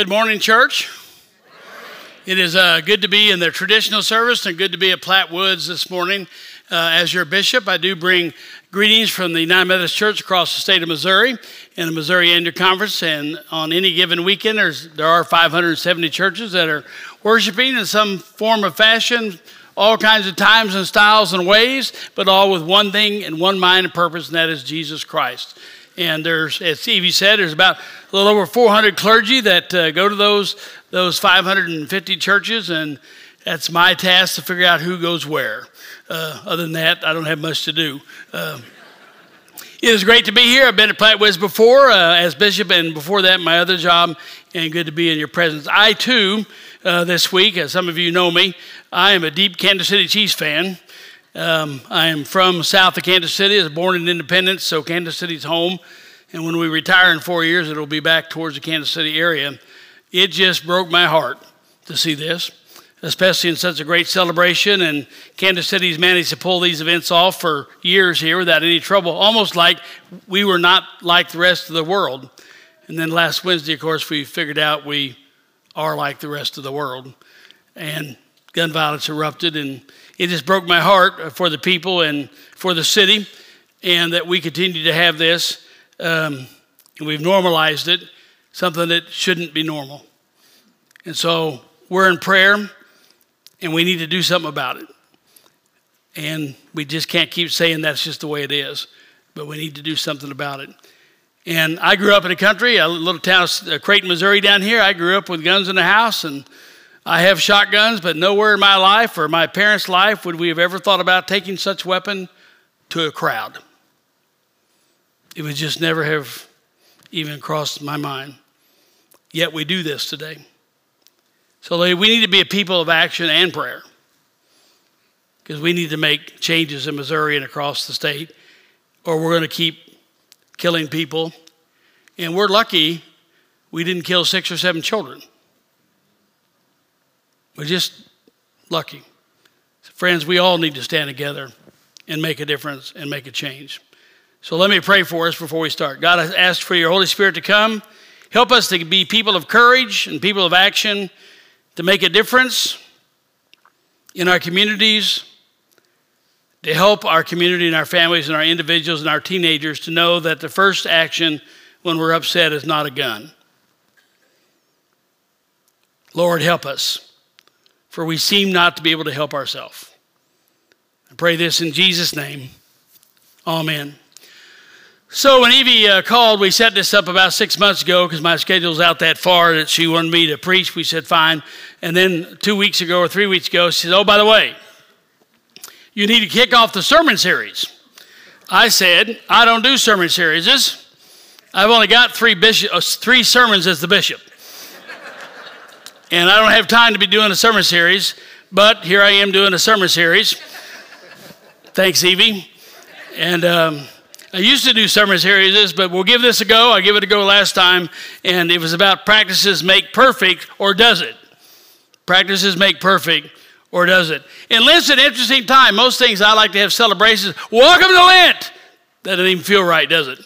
Good morning, church. It is uh, good to be in the traditional service and good to be at Platte Woods this morning. Uh, as your bishop, I do bring greetings from the United Methodist Church across the state of Missouri and the Missouri Annual Conference. And on any given weekend, there are 570 churches that are worshiping in some form of fashion, all kinds of times and styles and ways, but all with one thing and one mind and purpose, and that is Jesus Christ. And there's, as Stevie said, there's about a little over 400 clergy that uh, go to those, those 550 churches, and that's my task to figure out who goes where. Uh, other than that, I don't have much to do. Uh, it is great to be here. I've been at Woods before uh, as bishop, and before that, my other job, and good to be in your presence. I, too, uh, this week, as some of you know me, I am a deep Kansas City Chiefs fan. Um, I am from south of Kansas City. I was born in Independence, so Kansas City's home. And when we retire in four years, it'll be back towards the Kansas City area. It just broke my heart to see this, especially in such a great celebration. And Kansas City's managed to pull these events off for years here without any trouble, almost like we were not like the rest of the world. And then last Wednesday, of course, we figured out we are like the rest of the world. And gun violence erupted, and it just broke my heart for the people and for the city, and that we continue to have this. Um, and we've normalized it, something that shouldn't be normal. And so we're in prayer, and we need to do something about it. And we just can't keep saying that's just the way it is, but we need to do something about it. And I grew up in the country, a little town, Creighton, Missouri, down here. I grew up with guns in the house, and I have shotguns, but nowhere in my life or my parents' life would we have ever thought about taking such weapon to a crowd. It would just never have even crossed my mind. Yet we do this today. So we need to be a people of action and prayer because we need to make changes in Missouri and across the state, or we're going to keep killing people. And we're lucky we didn't kill six or seven children. We're just lucky. Friends, we all need to stand together and make a difference and make a change. So let me pray for us before we start. God, I ask for your Holy Spirit to come. Help us to be people of courage and people of action to make a difference in our communities, to help our community and our families and our individuals and our teenagers to know that the first action when we're upset is not a gun. Lord, help us for we seem not to be able to help ourselves. I pray this in Jesus' name. Amen. So when Evie uh, called, we set this up about six months ago because my schedule's out that far that she wanted me to preach. We said fine. And then two weeks ago or three weeks ago, she said, "Oh, by the way, you need to kick off the sermon series." I said, "I don't do sermon series. I've only got three bishop, uh, three sermons as the bishop." And I don't have time to be doing a sermon series, but here I am doing a sermon series. Thanks, Evie. And um, I used to do sermon series, but we'll give this a go. I gave it a go last time, and it was about practices make perfect, or does it? Practices make perfect, or does it? And Lent's an interesting time. Most things I like to have celebrations. Welcome to Lent. That doesn't even feel right, does it?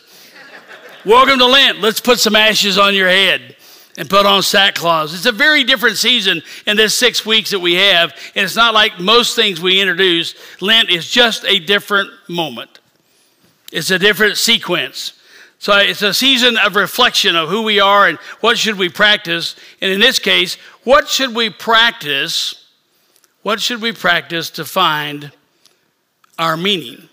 Welcome to Lent. Let's put some ashes on your head and put on sackcloth. It's a very different season in this six weeks that we have, and it's not like most things we introduce. Lent is just a different moment, it's a different sequence. So it's a season of reflection of who we are and what should we practice. And in this case, what should we practice? What should we practice to find our meaning?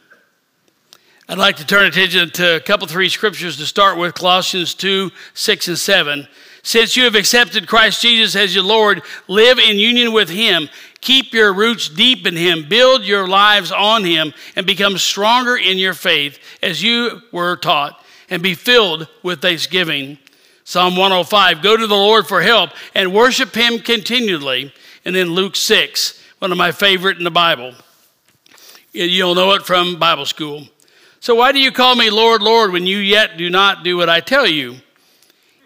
I'd like to turn attention to a couple, three scriptures to start with Colossians 2 6 and 7. Since you have accepted Christ Jesus as your Lord, live in union with Him. Keep your roots deep in Him. Build your lives on Him and become stronger in your faith as you were taught and be filled with thanksgiving. Psalm 105 Go to the Lord for help and worship Him continually. And then Luke 6, one of my favorite in the Bible. You'll know it from Bible school. So, why do you call me Lord, Lord, when you yet do not do what I tell you?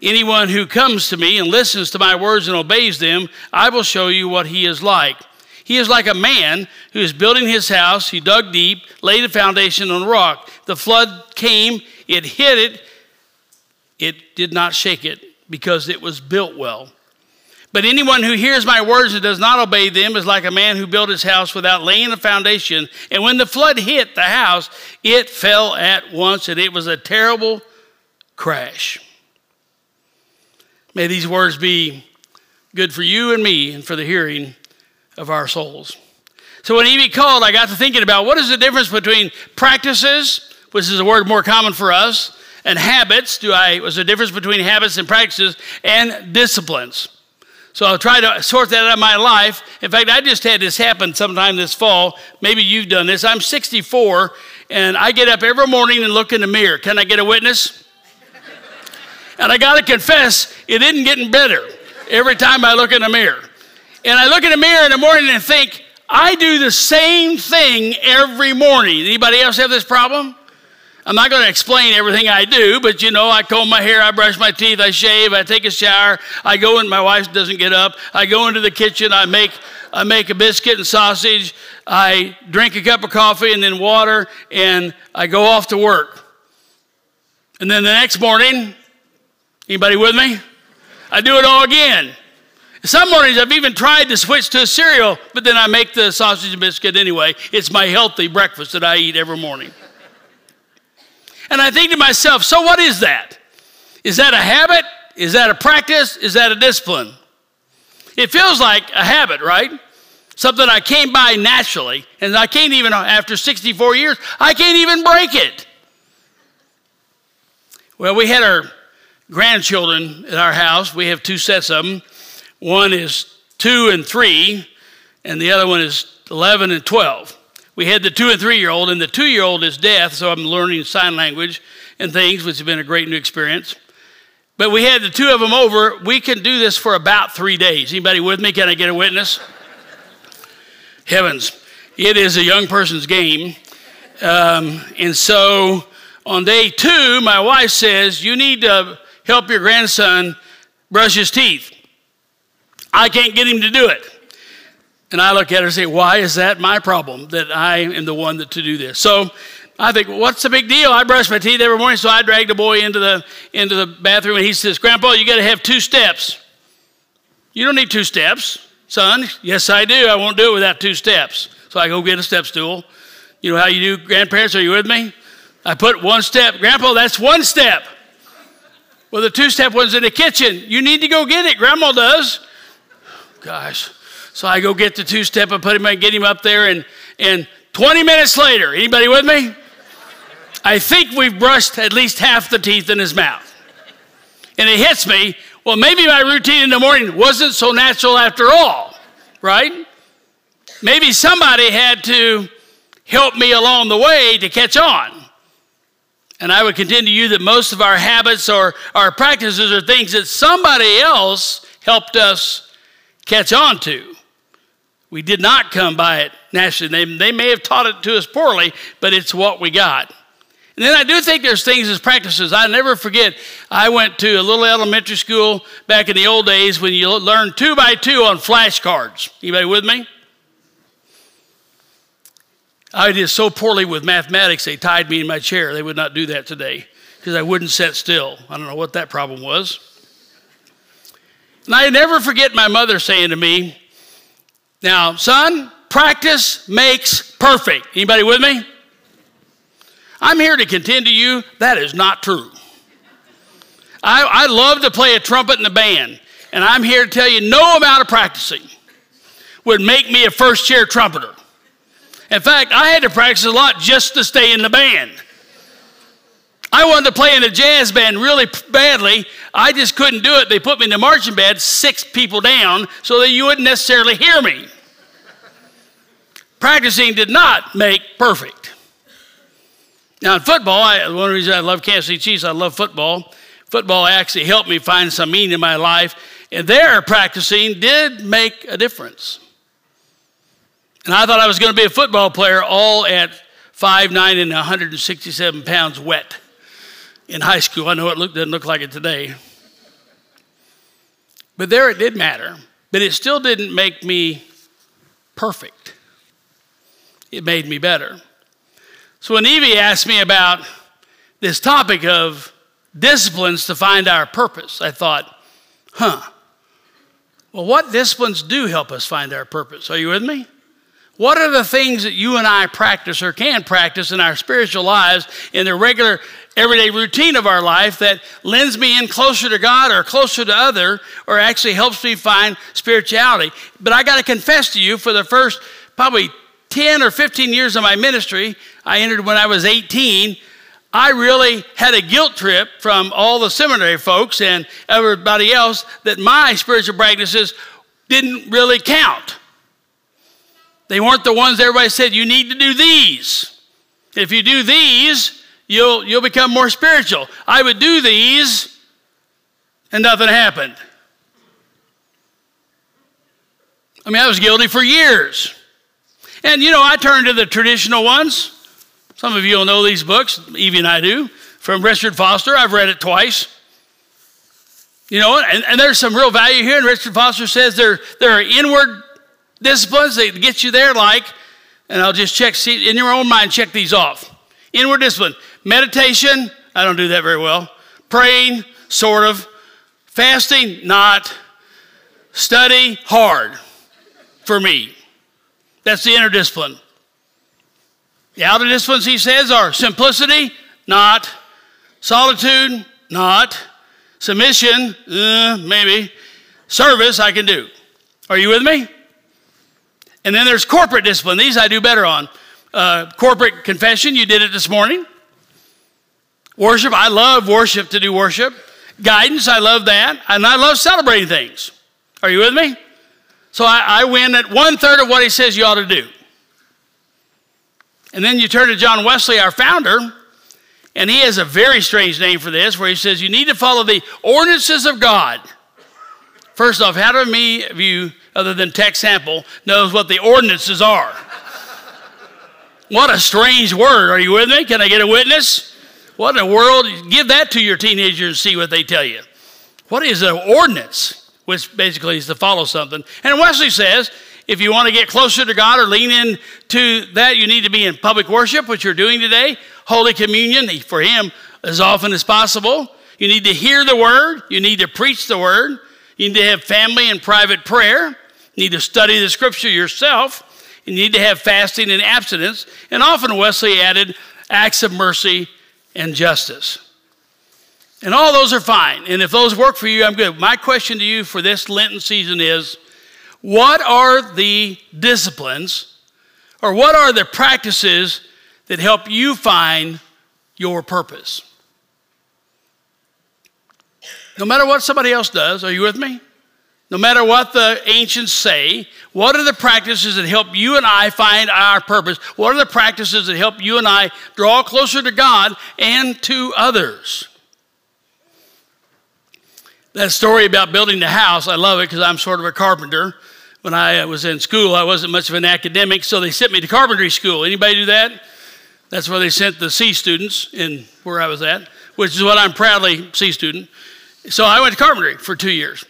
Anyone who comes to me and listens to my words and obeys them, I will show you what he is like. He is like a man who is building his house. He dug deep, laid a foundation on rock. The flood came, it hit it, it did not shake it because it was built well. But anyone who hears my words and does not obey them is like a man who built his house without laying a foundation. And when the flood hit the house, it fell at once, and it was a terrible crash. May these words be good for you and me and for the hearing of our souls. So when Evie called, I got to thinking about what is the difference between practices, which is a word more common for us, and habits. Do I was the difference between habits and practices and disciplines? So I'll try to sort that out of my life. In fact, I just had this happen sometime this fall. Maybe you've done this. I'm 64, and I get up every morning and look in the mirror. Can I get a witness? And I got to confess, it isn't getting better every time I look in the mirror. And I look in the mirror in the morning and think, I do the same thing every morning. Anybody else have this problem? I'm not going to explain everything I do, but you know, I comb my hair, I brush my teeth, I shave, I take a shower, I go in, my wife doesn't get up, I go into the kitchen, I make, I make a biscuit and sausage, I drink a cup of coffee and then water, and I go off to work. And then the next morning, anybody with me? I do it all again. Some mornings I've even tried to switch to a cereal, but then I make the sausage and biscuit anyway. It's my healthy breakfast that I eat every morning. And I think to myself, so what is that? Is that a habit? Is that a practice? Is that a discipline? It feels like a habit, right? Something I came by naturally, and I can't even, after 64 years, I can't even break it. Well, we had our grandchildren at our house. We have two sets of them. One is two and three, and the other one is 11 and 12 we had the two and three year old, and the two year old is deaf, so I'm learning sign language and things, which has been a great new experience. But we had the two of them over. We can do this for about three days. Anybody with me? Can I get a witness? Heavens, it is a young person's game. Um, and so on day two, my wife says, You need to help your grandson brush his teeth. I can't get him to do it. And I look at her and say, Why is that my problem that I am the one that to do this? So I think, What's the big deal? I brush my teeth every morning, so I drag the boy into the, into the bathroom and he says, Grandpa, you got to have two steps. You don't need two steps, son. Yes, I do. I won't do it without two steps. So I go get a step stool. You know how you do, grandparents? Are you with me? I put one step. Grandpa, that's one step. Well, the two step one's in the kitchen. You need to go get it. Grandma does. Gosh. So I go get the two step and put him and get him up there, and, and 20 minutes later, anybody with me? I think we've brushed at least half the teeth in his mouth. And it hits me, well, maybe my routine in the morning wasn't so natural after all, right? Maybe somebody had to help me along the way to catch on. And I would contend to you that most of our habits or our practices are things that somebody else helped us catch on to. We did not come by it naturally. They, they may have taught it to us poorly, but it's what we got. And then I do think there's things as practices. I never forget, I went to a little elementary school back in the old days when you learned two by two on flashcards. Anybody with me? I did so poorly with mathematics, they tied me in my chair. They would not do that today because I wouldn't sit still. I don't know what that problem was. And I never forget my mother saying to me, now, son, practice makes perfect. Anybody with me? I'm here to contend to you that is not true. I, I love to play a trumpet in the band, and I'm here to tell you no amount of practicing would make me a first chair trumpeter. In fact, I had to practice a lot just to stay in the band. I wanted to play in a jazz band really badly. I just couldn't do it. They put me in the marching band, six people down, so that you wouldn't necessarily hear me. Practicing did not make perfect. Now, in football, I, one of the reasons I love Kansas City Chiefs, I love football. Football actually helped me find some meaning in my life, and there practicing did make a difference. And I thought I was going to be a football player all at 5'9 and 167 pounds wet in high school. I know it look, doesn't look like it today. But there it did matter. But it still didn't make me perfect it made me better. So when Evie asked me about this topic of disciplines to find our purpose, I thought, Huh. Well, what disciplines do help us find our purpose? Are you with me? What are the things that you and I practice or can practice in our spiritual lives in the regular everyday routine of our life that lends me in closer to God or closer to other or actually helps me find spirituality? But I got to confess to you for the first probably 10 or 15 years of my ministry, I entered when I was 18. I really had a guilt trip from all the seminary folks and everybody else that my spiritual practices didn't really count. They weren't the ones everybody said, you need to do these. If you do these, you'll, you'll become more spiritual. I would do these, and nothing happened. I mean, I was guilty for years. And, you know, I turned to the traditional ones. Some of you will know these books, Evie and I do, from Richard Foster. I've read it twice. You know, and, and there's some real value here. And Richard Foster says there, there are inward disciplines that get you there, like, and I'll just check, see, in your own mind, check these off. Inward discipline, meditation, I don't do that very well. Praying, sort of. Fasting, not. Study, hard for me. That's the inner discipline. The outer disciplines, he says, are simplicity, not. Solitude, not. Submission, uh, maybe. Service, I can do. Are you with me? And then there's corporate discipline. These I do better on. Uh, corporate confession, you did it this morning. Worship, I love worship to do worship. Guidance, I love that. And I love celebrating things. Are you with me? So I, I win at one third of what he says you ought to do. And then you turn to John Wesley, our founder, and he has a very strange name for this, where he says you need to follow the ordinances of God. First off, how do me you other than tech Sample, knows what the ordinances are. what a strange word. Are you with me? Can I get a witness? What in the world? Give that to your teenagers and see what they tell you. What is an ordinance? Which basically is to follow something. And Wesley says, if you want to get closer to God or lean into that, you need to be in public worship, which you're doing today. Holy Communion, for him, as often as possible. You need to hear the word. You need to preach the word. You need to have family and private prayer. You need to study the scripture yourself. You need to have fasting and abstinence. And often Wesley added acts of mercy and justice. And all those are fine. And if those work for you, I'm good. My question to you for this Lenten season is what are the disciplines or what are the practices that help you find your purpose? No matter what somebody else does, are you with me? No matter what the ancients say, what are the practices that help you and I find our purpose? What are the practices that help you and I draw closer to God and to others? That story about building the house, I love it because I'm sort of a carpenter. When I was in school, I wasn't much of an academic, so they sent me to carpentry school. Anybody do that? That's where they sent the C students in where I was at, which is what I'm proudly C student. So I went to carpentry for two years.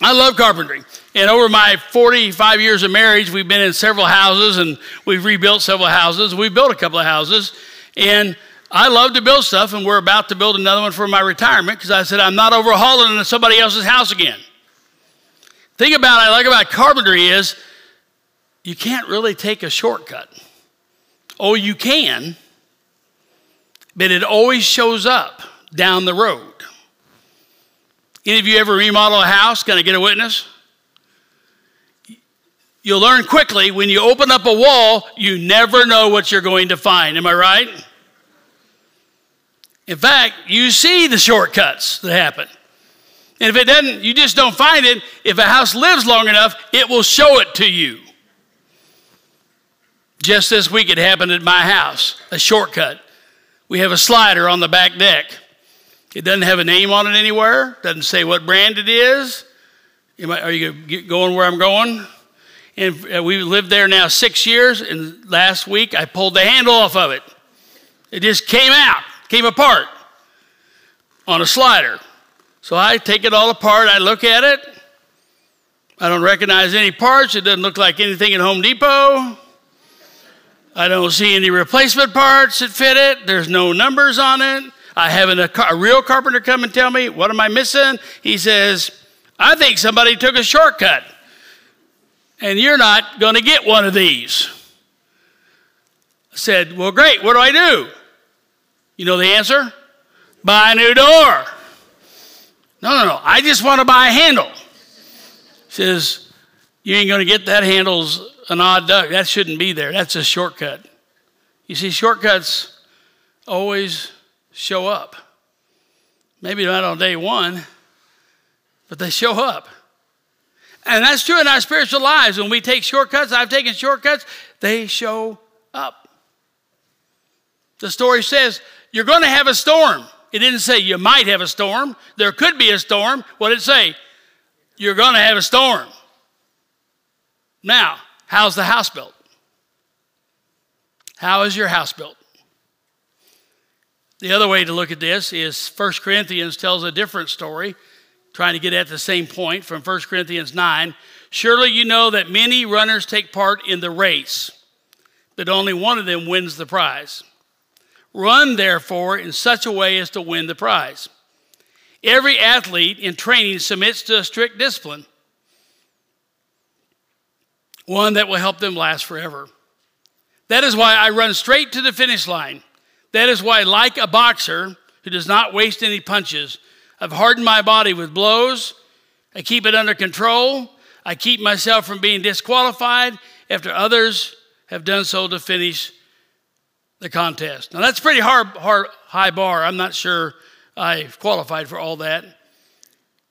I love carpentry. And over my 45 years of marriage, we've been in several houses and we've rebuilt several houses. We built a couple of houses. And I love to build stuff, and we're about to build another one for my retirement because I said I'm not overhauling into somebody else's house again. Thing about I like about carpentry is you can't really take a shortcut. Oh, you can, but it always shows up down the road. Any of you ever remodel a house? Can I get a witness? You'll learn quickly when you open up a wall, you never know what you're going to find. Am I right? In fact, you see the shortcuts that happen. And if it doesn't, you just don't find it. If a house lives long enough, it will show it to you. Just this week, it happened at my house a shortcut. We have a slider on the back deck. It doesn't have a name on it anywhere, doesn't say what brand it is. Are you going where I'm going? And uh, we lived there now six years, and last week I pulled the handle off of it. It just came out, came apart on a slider. So I take it all apart, I look at it. I don't recognize any parts. It doesn't look like anything at Home Depot. I don't see any replacement parts that fit it. There's no numbers on it. I have a, a real carpenter come and tell me, what am I missing? He says, I think somebody took a shortcut, and you're not going to get one of these. I said, Well, great, what do I do? You know the answer? Buy a new door. No, no, no. I just want to buy a handle. Says, you ain't going to get that handle's an odd duck. That shouldn't be there. That's a shortcut. You see, shortcuts always show up. Maybe not on day one, but they show up. And that's true in our spiritual lives. When we take shortcuts, I've taken shortcuts, they show up. The story says, You're going to have a storm. It didn't say you might have a storm. There could be a storm. What did it say? You're going to have a storm. Now, how's the house built? How is your house built? The other way to look at this is 1 Corinthians tells a different story, trying to get at the same point from 1 Corinthians 9. Surely you know that many runners take part in the race, but only one of them wins the prize. Run, therefore, in such a way as to win the prize. Every athlete in training submits to a strict discipline, one that will help them last forever. That is why I run straight to the finish line. That is why, like a boxer who does not waste any punches, I've hardened my body with blows. I keep it under control. I keep myself from being disqualified after others have done so to finish the contest. Now, that's pretty hard, hard, high bar. I'm not sure I've qualified for all that.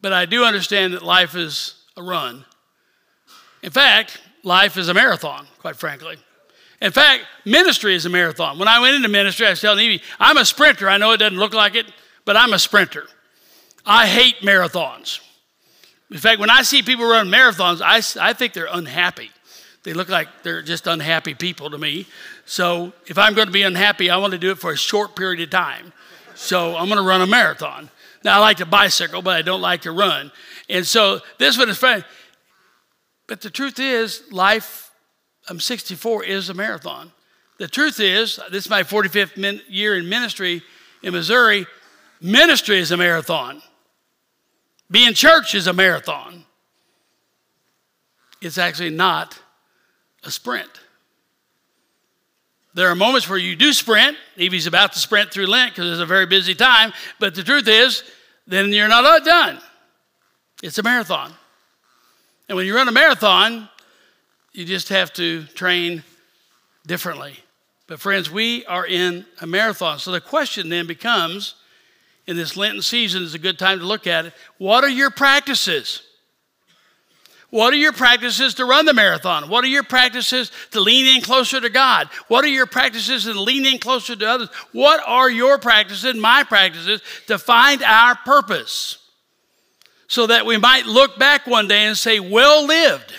But I do understand that life is a run. In fact, life is a marathon, quite frankly. In fact, ministry is a marathon. When I went into ministry, I was telling Evie, I'm a sprinter. I know it doesn't look like it, but I'm a sprinter. I hate marathons. In fact, when I see people run marathons, I, I think they're unhappy. They look like they're just unhappy people to me. So if I'm going to be unhappy, I want to do it for a short period of time. So I'm going to run a marathon. Now, I like to bicycle, but I don't like to run. And so this one is fun. But the truth is, life, I'm 64, is a marathon. The truth is, this is my 45th year in ministry in Missouri. Ministry is a marathon. Being church is a marathon. It's actually not a sprint. There are moments where you do sprint. Evie's about to sprint through Lent because it's a very busy time. But the truth is, then you're not done. It's a marathon. And when you run a marathon, you just have to train differently. But, friends, we are in a marathon. So the question then becomes in this Lenten season is a good time to look at it. What are your practices? What are your practices to run the marathon? What are your practices to lean in closer to God? What are your practices to lean in closer to others? What are your practices, and my practices, to find our purpose? So that we might look back one day and say, Well lived.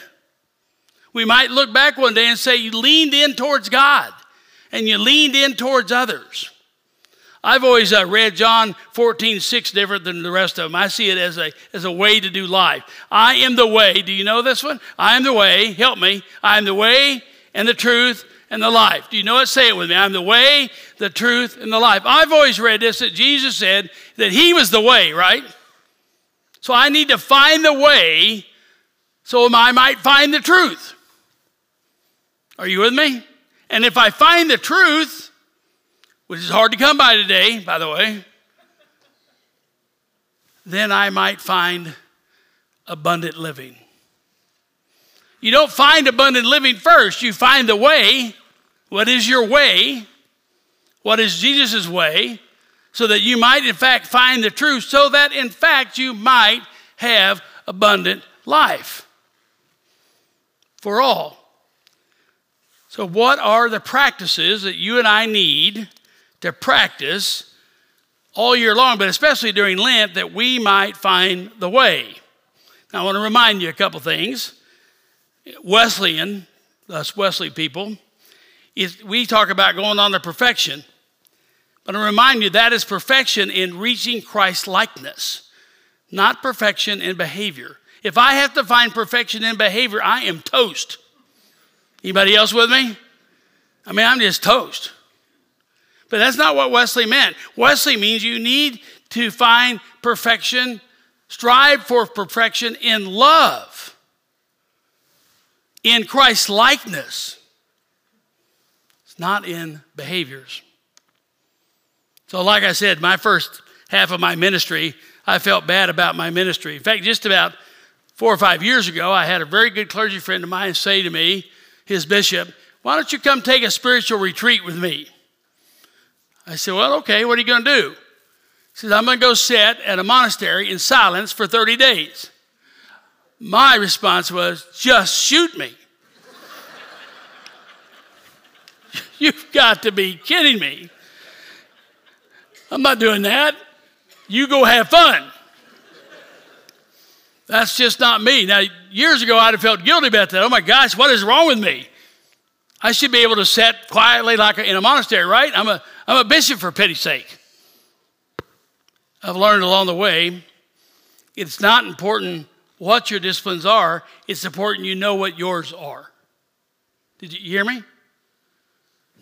We might look back one day and say, You leaned in towards God and you leaned in towards others. I've always uh, read John 14, 6 different than the rest of them. I see it as a, as a way to do life. I am the way. Do you know this one? I am the way. Help me. I am the way and the truth and the life. Do you know it? Say it with me. I'm the way, the truth, and the life. I've always read this that Jesus said that He was the way, right? So I need to find the way so I might find the truth. Are you with me? And if I find the truth, which is hard to come by today, by the way, then I might find abundant living. You don't find abundant living first, you find the way. What is your way? What is Jesus' way? So that you might, in fact, find the truth, so that, in fact, you might have abundant life for all. So, what are the practices that you and I need to practice all year long, but especially during Lent, that we might find the way. Now, I want to remind you a couple things. Wesleyan, us Wesley people, is, we talk about going on to perfection. But I remind you that is perfection in reaching Christ likeness, not perfection in behavior. If I have to find perfection in behavior, I am toast. Anybody else with me? I mean, I'm just toast. But that's not what Wesley meant. Wesley means you need to find perfection Strive for perfection in love, in Christ's likeness. It's not in behaviors. So, like I said, my first half of my ministry, I felt bad about my ministry. In fact, just about four or five years ago, I had a very good clergy friend of mine say to me, his bishop, Why don't you come take a spiritual retreat with me? I said, Well, okay, what are you going to do? He says, I'm going to go sit at a monastery in silence for 30 days. My response was, Just shoot me. You've got to be kidding me. I'm not doing that. You go have fun. That's just not me. Now, years ago, I'd have felt guilty about that. Oh my gosh, what is wrong with me? I should be able to sit quietly like in a monastery, right? I'm a, I'm a bishop for pity's sake. I've learned along the way it's not important what your disciplines are, it's important you know what yours are. Did you hear me?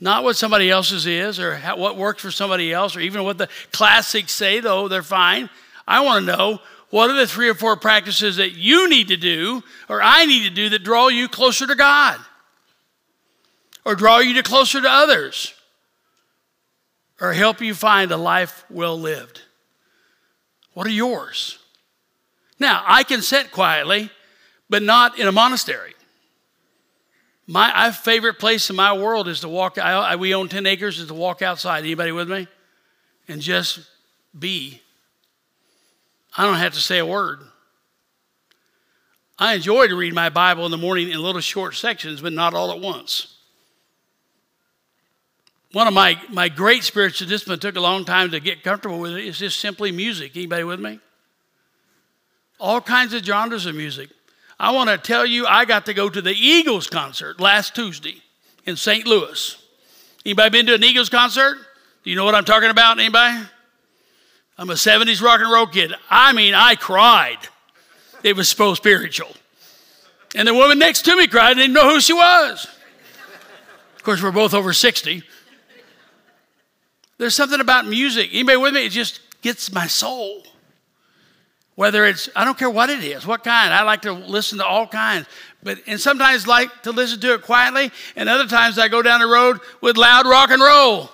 Not what somebody else's is or how, what works for somebody else or even what the classics say, though they're fine. I want to know what are the three or four practices that you need to do or I need to do that draw you closer to God or draw you to closer to others or help you find a life well lived. What are yours? Now, I can sit quietly, but not in a monastery. My favorite place in my world is to walk. I, we own ten acres. Is to walk outside. Anybody with me? And just be. I don't have to say a word. I enjoy to read my Bible in the morning in little short sections, but not all at once. One of my, my great spiritual discipline took a long time to get comfortable with it. It's just simply music. Anybody with me? All kinds of genres of music. I want to tell you, I got to go to the Eagles concert last Tuesday in St. Louis. Anybody been to an Eagles concert? Do you know what I'm talking about? Anybody? I'm a 70s rock and roll kid. I mean, I cried. It was so spiritual. And the woman next to me cried, I didn't know who she was. Of course, we're both over 60. There's something about music. Anybody with me? It just gets my soul. Whether it's, I don't care what it is, what kind. I like to listen to all kinds. But and sometimes like to listen to it quietly, and other times I go down the road with loud rock and roll.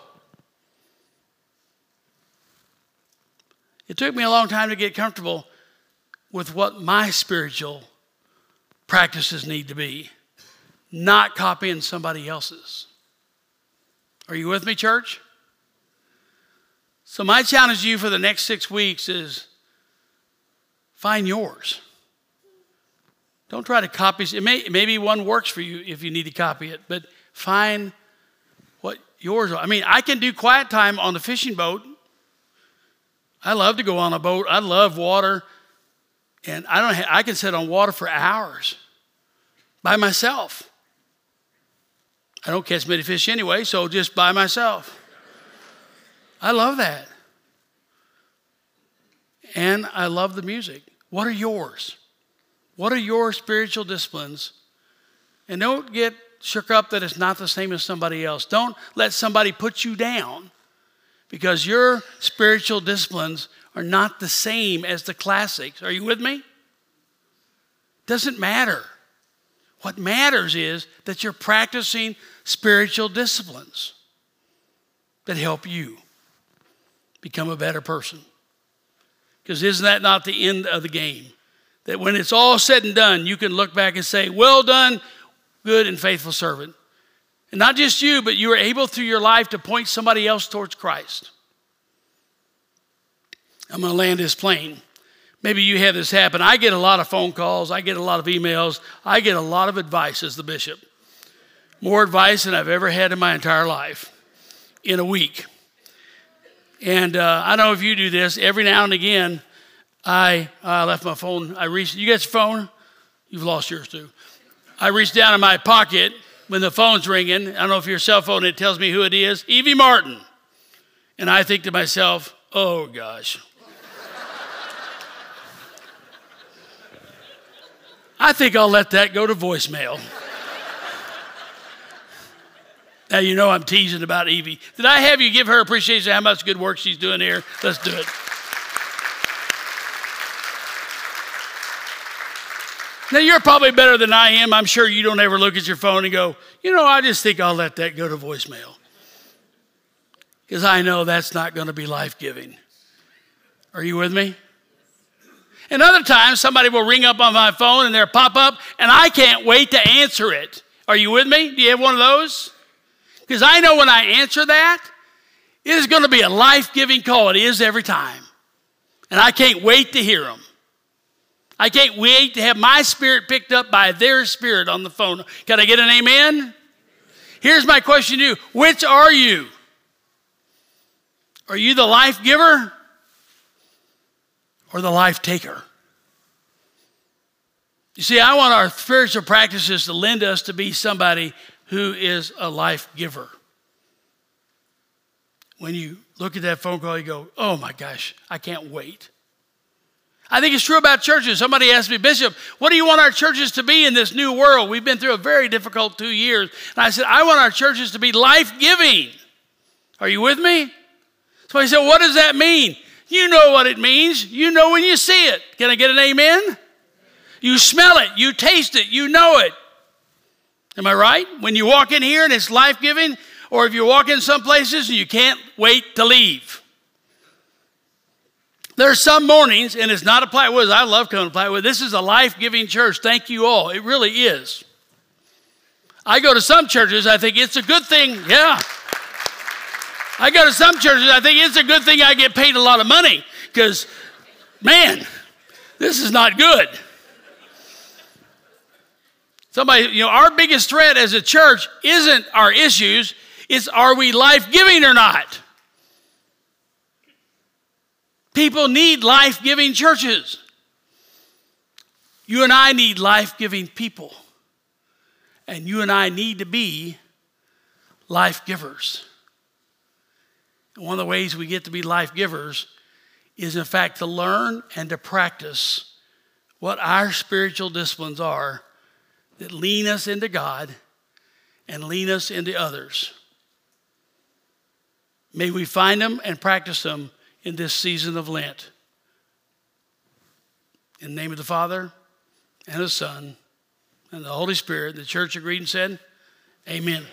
It took me a long time to get comfortable with what my spiritual practices need to be, not copying somebody else's. Are you with me, church? So, my challenge to you for the next six weeks is find yours. Don't try to copy it. May, maybe one works for you if you need to copy it, but find what yours are. I mean, I can do quiet time on the fishing boat. I love to go on a boat. I love water, and I don't. Have, I can sit on water for hours by myself. I don't catch many fish anyway, so just by myself. I love that. And I love the music. What are yours? What are your spiritual disciplines? And don't get shook up that it's not the same as somebody else. Don't let somebody put you down because your spiritual disciplines are not the same as the classics. Are you with me? Doesn't matter. What matters is that you're practicing spiritual disciplines that help you become a better person. Because isn't that not the end of the game? That when it's all said and done, you can look back and say, Well done, good and faithful servant. And not just you, but you are able through your life to point somebody else towards Christ. I'm going to land this plane. Maybe you have this happen. I get a lot of phone calls, I get a lot of emails, I get a lot of advice as the bishop. More advice than I've ever had in my entire life in a week. And uh, I don't know if you do this. Every now and again, I uh, left my phone. I reached. You got your phone? You've lost yours too. I reached down in my pocket when the phone's ringing. I don't know if your cell phone. It tells me who it is. Evie Martin. And I think to myself, oh gosh. I think I'll let that go to voicemail. Now, you know I'm teasing about Evie. Did I have you give her appreciation how much good work she's doing here? Let's do it. Now, you're probably better than I am. I'm sure you don't ever look at your phone and go, you know, I just think I'll let that go to voicemail. Because I know that's not going to be life giving. Are you with me? And other times, somebody will ring up on my phone and they'll pop up, and I can't wait to answer it. Are you with me? Do you have one of those? Because I know when I answer that, it is going to be a life giving call. It is every time. And I can't wait to hear them. I can't wait to have my spirit picked up by their spirit on the phone. Can I get an amen? Here's my question to you Which are you? Are you the life giver or the life taker? You see, I want our spiritual practices to lend us to be somebody who is a life giver. When you look at that phone call, you go, oh my gosh, I can't wait. I think it's true about churches. Somebody asked me, Bishop, what do you want our churches to be in this new world? We've been through a very difficult two years. And I said, I want our churches to be life giving. Are you with me? Somebody said, What does that mean? You know what it means. You know when you see it. Can I get an amen? You smell it, you taste it, you know it. Am I right? When you walk in here and it's life giving, or if you walk in some places and you can't wait to leave. There are some mornings, and it's not a Plattwood. I love coming to Plattwood. This is a life giving church. Thank you all. It really is. I go to some churches, I think it's a good thing. Yeah. I go to some churches, I think it's a good thing I get paid a lot of money because, man, this is not good. Somebody, you know, our biggest threat as a church isn't our issues, it's are we life giving or not? People need life giving churches. You and I need life giving people. And you and I need to be life givers. And one of the ways we get to be life givers is, in fact, to learn and to practice what our spiritual disciplines are that lean us into God and lean us into others. May we find them and practice them in this season of Lent. In the name of the Father and the Son and the Holy Spirit, the church agreed and said, Amen.